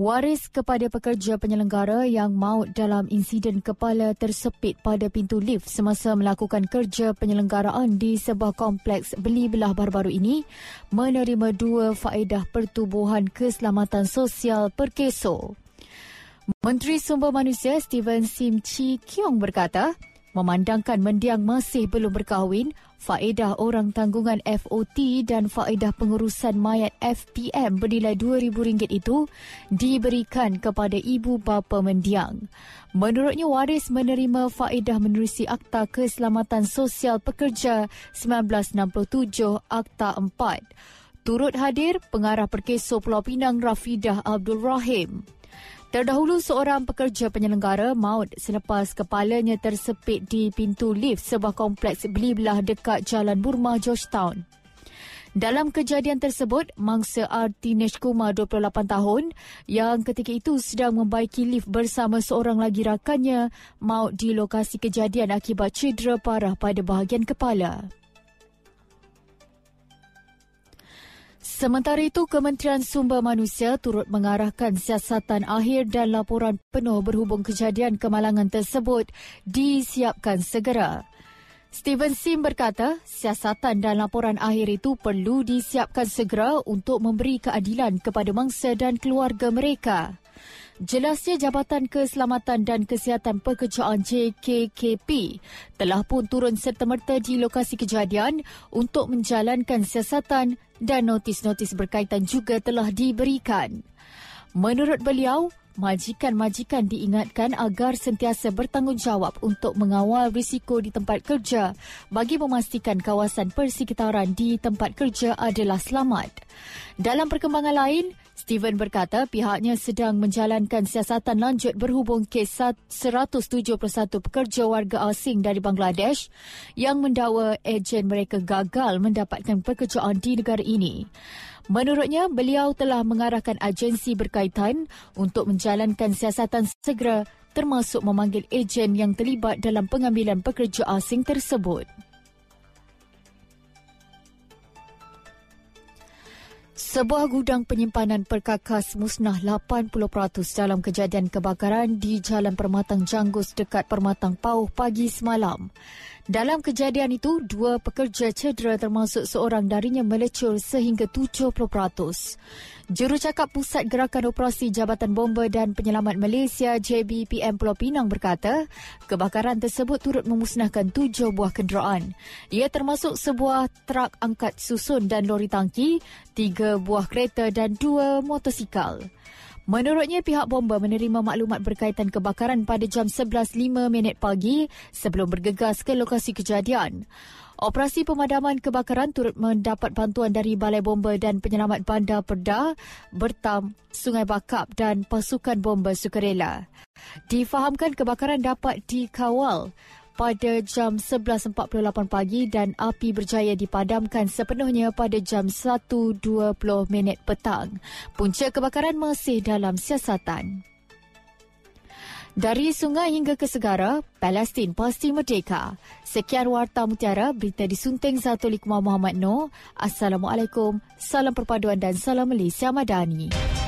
Waris kepada pekerja penyelenggara yang maut dalam insiden kepala tersepit pada pintu lift semasa melakukan kerja penyelenggaraan di sebuah kompleks beli belah baru-baru ini menerima dua faedah pertubuhan keselamatan sosial per keso. Menteri Sumber Manusia Steven Sim Chi Kiong berkata, Memandangkan mendiang masih belum berkahwin, faedah orang tanggungan FOT dan faedah pengurusan mayat FPM bernilai RM2,000 itu diberikan kepada ibu bapa mendiang. Menurutnya, waris menerima faedah menerusi Akta Keselamatan Sosial Pekerja 1967 Akta 4. Turut hadir pengarah perkeso Pulau Pinang Rafidah Abdul Rahim. Terdahulu seorang pekerja penyelenggara maut selepas kepalanya tersepit di pintu lift sebuah kompleks beli belah dekat Jalan Burma, Georgetown. Dalam kejadian tersebut, mangsa R. Tinesh Kumar 28 tahun yang ketika itu sedang membaiki lift bersama seorang lagi rakannya maut di lokasi kejadian akibat cedera parah pada bahagian kepala. Sementara itu, Kementerian Sumber Manusia turut mengarahkan siasatan akhir dan laporan penuh berhubung kejadian kemalangan tersebut disiapkan segera. Steven Sim berkata, siasatan dan laporan akhir itu perlu disiapkan segera untuk memberi keadilan kepada mangsa dan keluarga mereka. Jelasnya Jabatan Keselamatan dan Kesihatan Pekerjaan JKKP telah pun turun serta-merta di lokasi kejadian untuk menjalankan siasatan dan notis-notis berkaitan juga telah diberikan. Menurut beliau, majikan-majikan diingatkan agar sentiasa bertanggungjawab untuk mengawal risiko di tempat kerja bagi memastikan kawasan persekitaran di tempat kerja adalah selamat. Dalam perkembangan lain, Steven berkata pihaknya sedang menjalankan siasatan lanjut berhubung kes 171 pekerja warga asing dari Bangladesh yang mendakwa ejen mereka gagal mendapatkan pekerjaan di negara ini. Menurutnya, beliau telah mengarahkan agensi berkaitan untuk menjalankan siasatan segera termasuk memanggil ejen yang terlibat dalam pengambilan pekerja asing tersebut. Sebuah gudang penyimpanan perkakas musnah 80% dalam kejadian kebakaran di Jalan Permatang Janggus dekat Permatang Pauh pagi semalam. Dalam kejadian itu, dua pekerja cedera termasuk seorang darinya melecur sehingga 70%. Jurucakap Pusat Gerakan Operasi Jabatan Bomba dan Penyelamat Malaysia JBPM Pulau Pinang berkata, kebakaran tersebut turut memusnahkan tujuh buah kenderaan. Ia termasuk sebuah trak angkat susun dan lori tangki, tiga buah kereta dan dua motosikal. Menurutnya, pihak bomba menerima maklumat berkaitan kebakaran pada jam 11.05 minit pagi sebelum bergegas ke lokasi kejadian. Operasi pemadaman kebakaran turut mendapat bantuan dari Balai Bomba dan Penyelamat Bandar Perda, Bertam, Sungai Bakap dan pasukan bomba sukarela. Difahamkan kebakaran dapat dikawal pada jam 11.48 pagi dan api berjaya dipadamkan sepenuhnya pada jam 1.20 minit petang. Punca kebakaran masih dalam siasatan. Dari sungai hingga ke segara, Palestin pasti merdeka. Sekian Warta Mutiara, berita disunting Zatulik Muhammad Noor. Assalamualaikum, salam perpaduan dan salam Malaysia Madani.